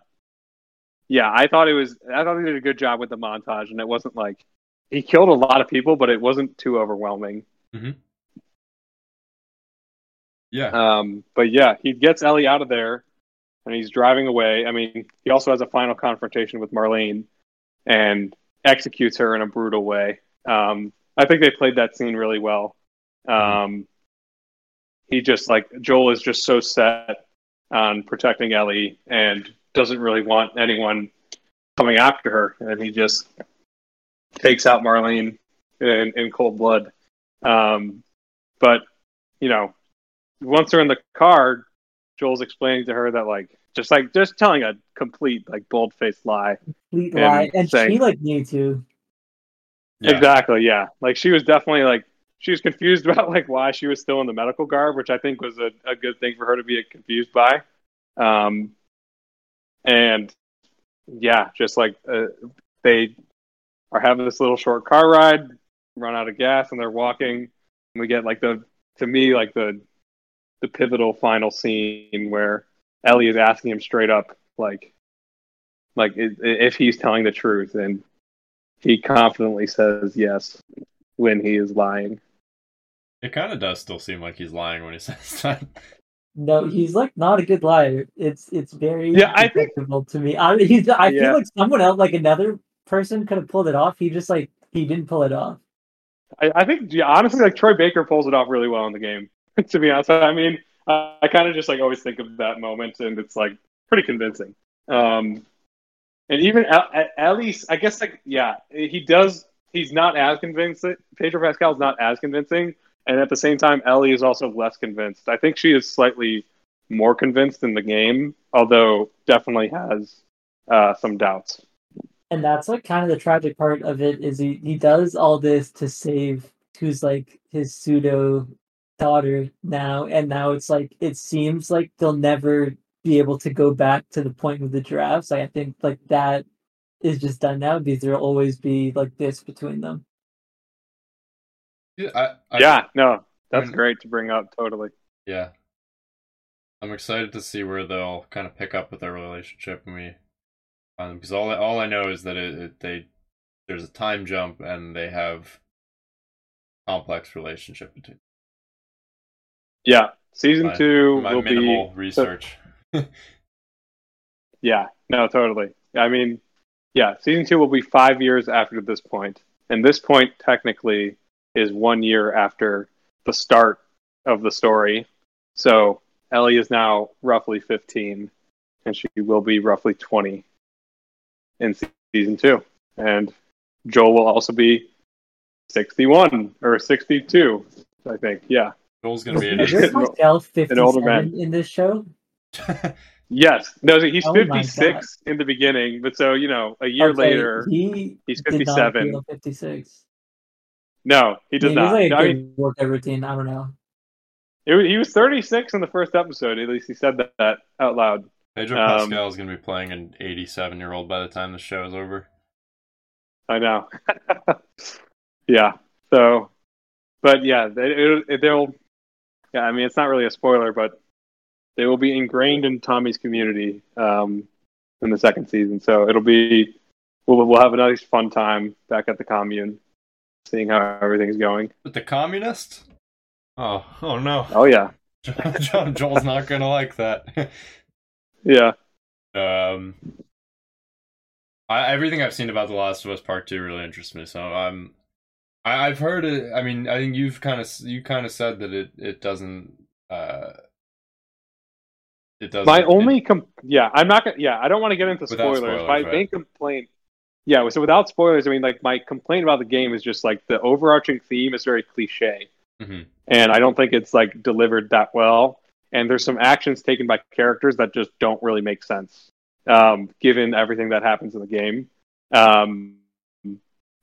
yeah, I thought it was. I thought he did a good job with the montage, and it wasn't like he killed a lot of people, but it wasn't too overwhelming. Yeah, Um, but yeah, he gets Ellie out of there, and he's driving away. I mean, he also has a final confrontation with Marlene, and executes her in a brutal way. Um, I think they played that scene really well. Um, he just like Joel is just so set on protecting Ellie and doesn't really want anyone coming after her, and he just takes out Marlene in, in cold blood. Um, but you know, once they're in the car, Joel's explaining to her that like just like just telling a complete like bold faced lie. complete and lie, and saying- she like knew too. yeah. Exactly, yeah. Like she was definitely like she was confused about like why she was still in the medical garb, which I think was a, a good thing for her to be confused by. Um, and yeah, just like uh, they are having this little short car ride, run out of gas, and they're walking. And we get like the to me like the the pivotal final scene where Ellie is asking him straight up like like if he's telling the truth and he confidently says yes when he is lying. It kind of does still seem like he's lying when he says that. No, he's like not a good liar. It's it's very Yeah, I think- to me. I he's, I Yeah. feel like someone else, like another person, could have pulled it off. He just like he didn't pull it off. I, I think yeah, honestly like Troy Baker pulls it off really well in the game. to be honest, I mean I, I kind of just like always think of that moment and it's like pretty convincing. Um, and even at, at, at least I guess like yeah, he does. He's not as convincing. Pedro Pascal is not as convincing, and at the same time, Ellie is also less convinced. I think she is slightly more convinced in the game, although definitely has uh, some doubts. And that's like kind of the tragic part of it is he he does all this to save who's like his pseudo daughter now, and now it's like it seems like they'll never be able to go back to the point with the giraffes. Like I think like that is just done now because there'll always be like this between them. Yeah, I, I, yeah, no, that's mean- great to bring up. Totally. yeah. I'm excited to see where they'll kind of pick up with their relationship when we um, them because all I- all I know is that it, it they there's a time jump and they have complex relationship between Yeah, season My- two my will minimal be research. Yeah, no, totally. I mean, yeah, season two will be five years after this point, and this point technically is one year after the start of the story. So Ellie is now roughly fifteen, and she will be roughly twenty in season two, and Joel will also be 61 or 62, I think. Yeah. Joel's gonna be an, Is his it- Pascal older man. in this show? Yes. No, he's Oh 56 in the beginning, but so, you know, a year Okay, later, he he's did 57. 56. No, he does Maybe not. It's like I a mean, good workout routine. I don't know. it, was- he was 36 in the first episode. At least he said that, that out loud. Pedro Um, Pascal is gonna be playing an 87 year old by the time the show is over. I know. yeah. So, but yeah, they, it, they'll. Yeah, I mean, it's not really a spoiler, but they will be ingrained in Tommy's community um, in the second season. So it'll be we'll we'll have a nice fun time back at the commune, seeing how everything's going. But the communist? Oh, oh no. Oh yeah, John, Joel's not gonna like that. yeah. um, I, everything I've seen about The Last of Us Part Two really interests me. So I'm, I, I've heard it. I mean, I think you've kind of you kind of said that it it doesn't. Uh, it doesn't. My it- only com- yeah, I'm not gonna yeah, I don't want to get into spoilers. spoilers, my right. main complaint yeah, so without spoilers, I mean like my complaint about the game is just like the overarching theme is very cliche. Mhm. And I don't think it's like delivered that well. And there's some actions taken by characters that just don't really make sense, um, given everything that happens in the game. Um,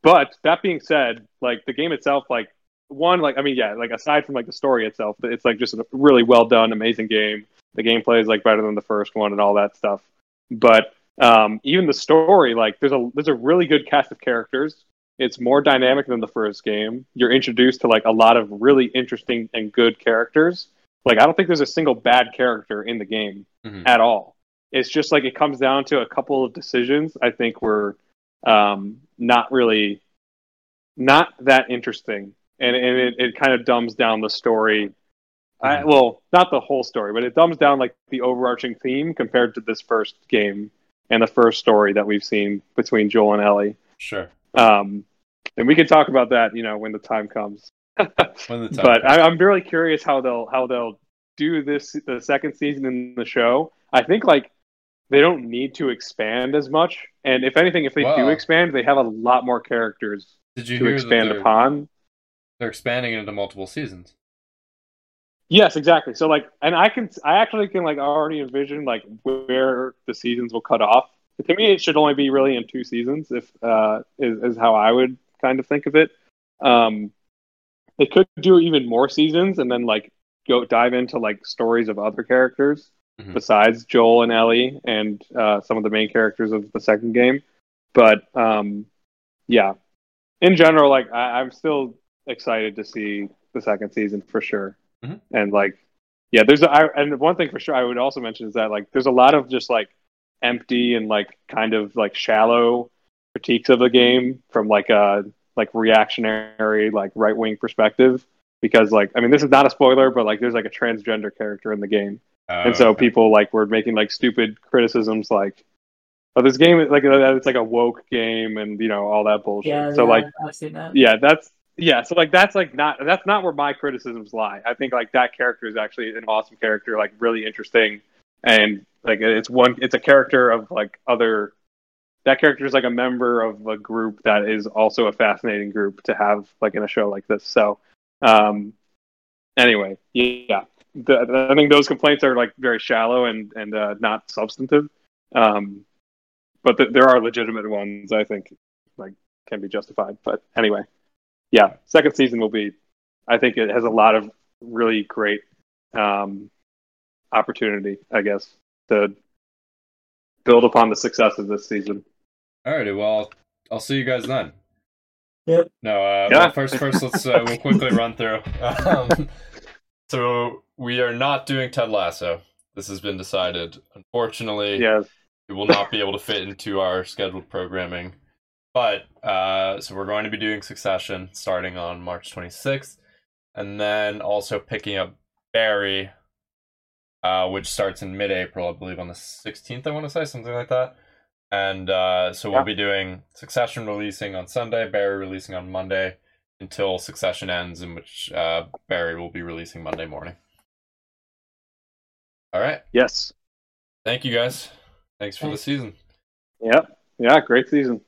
but that being said, like the game itself, like one, like I mean, yeah, like aside from like the story itself, it's like just a really well done, amazing game. The gameplay is like better than the first one and all that stuff. But um, even the story, like there's a there's a really good cast of characters. It's more dynamic than the first game. You're introduced to like a lot of really interesting and good characters. Like I don't think there's a single bad character in the game Mhm. at all. It's just like it comes down to a couple of decisions. I think were um, not really not that interesting, and and it, it kind of dumbs down the story. I, Mhm. well, not the whole story, but it dumbs down like the overarching theme compared to this first game and the first story that we've seen between Joel and Ellie. Sure. Um, and we can talk about that, you know, when the time comes. When the time but comes. I, I'm really curious how they'll how they'll do this the second season in the show. I think like they don't need to expand as much, and if anything, if they do expand, they have a lot more characters Did you to expand they're, upon. they're expanding into multiple seasons? Yes, exactly. So like, and I can, I actually can like already envision like where the seasons will cut off. To me, it should only be really in two seasons. If uh, is, is how I would kind of think of it. Um, they could do even more seasons and then like go dive into like stories of other characters Mhm. besides Joel and Ellie and uh, some of the main characters of the second game. But um, yeah, in general, like I, I'm still excited to see the second season for sure. Mhm. And like, yeah, there's a, I, and one thing for sure I would also mention is that like there's a lot of just like empty and like kind of like shallow critiques of the game from like a like reactionary like right wing perspective because like I mean this is not a spoiler but like there's like a transgender character in the game and so Oh, okay. people like were making like stupid criticisms like oh this game is like uh, it's like a woke game and you know all that bullshit Yeah, so yeah, like I've seen that. yeah that's yeah so like that's like not that's not where my criticisms lie. I think like that character is actually an awesome character like really interesting. And like it's one it's a character of like other that character is like a member of a group that is also a fascinating group to have like in a show like this. So um anyway yeah. The, i think those complaints are like very shallow and and uh, not substantive. Um but th- there are legitimate ones i think like can be justified. But anyway yeah second season will be i think it has a lot of really great um opportunity i guess to build upon the success of this season All righty, well, I'll see you guys then. Yep. No, uh, Yeah. well, first, first, let's uh, we'll quickly run through. Um, so we are not doing Ted Lasso. This has been decided. Unfortunately, yes it will not be able to fit into our scheduled programming. But uh, so we're going to be doing Succession starting on March 26th, and then also picking up Barry, uh, which starts in mid-April, I believe, on the 16th. I want to say something like that. And uh, so we'll Yeah. be doing Succession releasing on Sunday, Barry releasing on Monday, until Succession ends, in which uh, Barry will be releasing Monday morning. All right. yes Thank you guys. Thanks for the season. yep yeah great season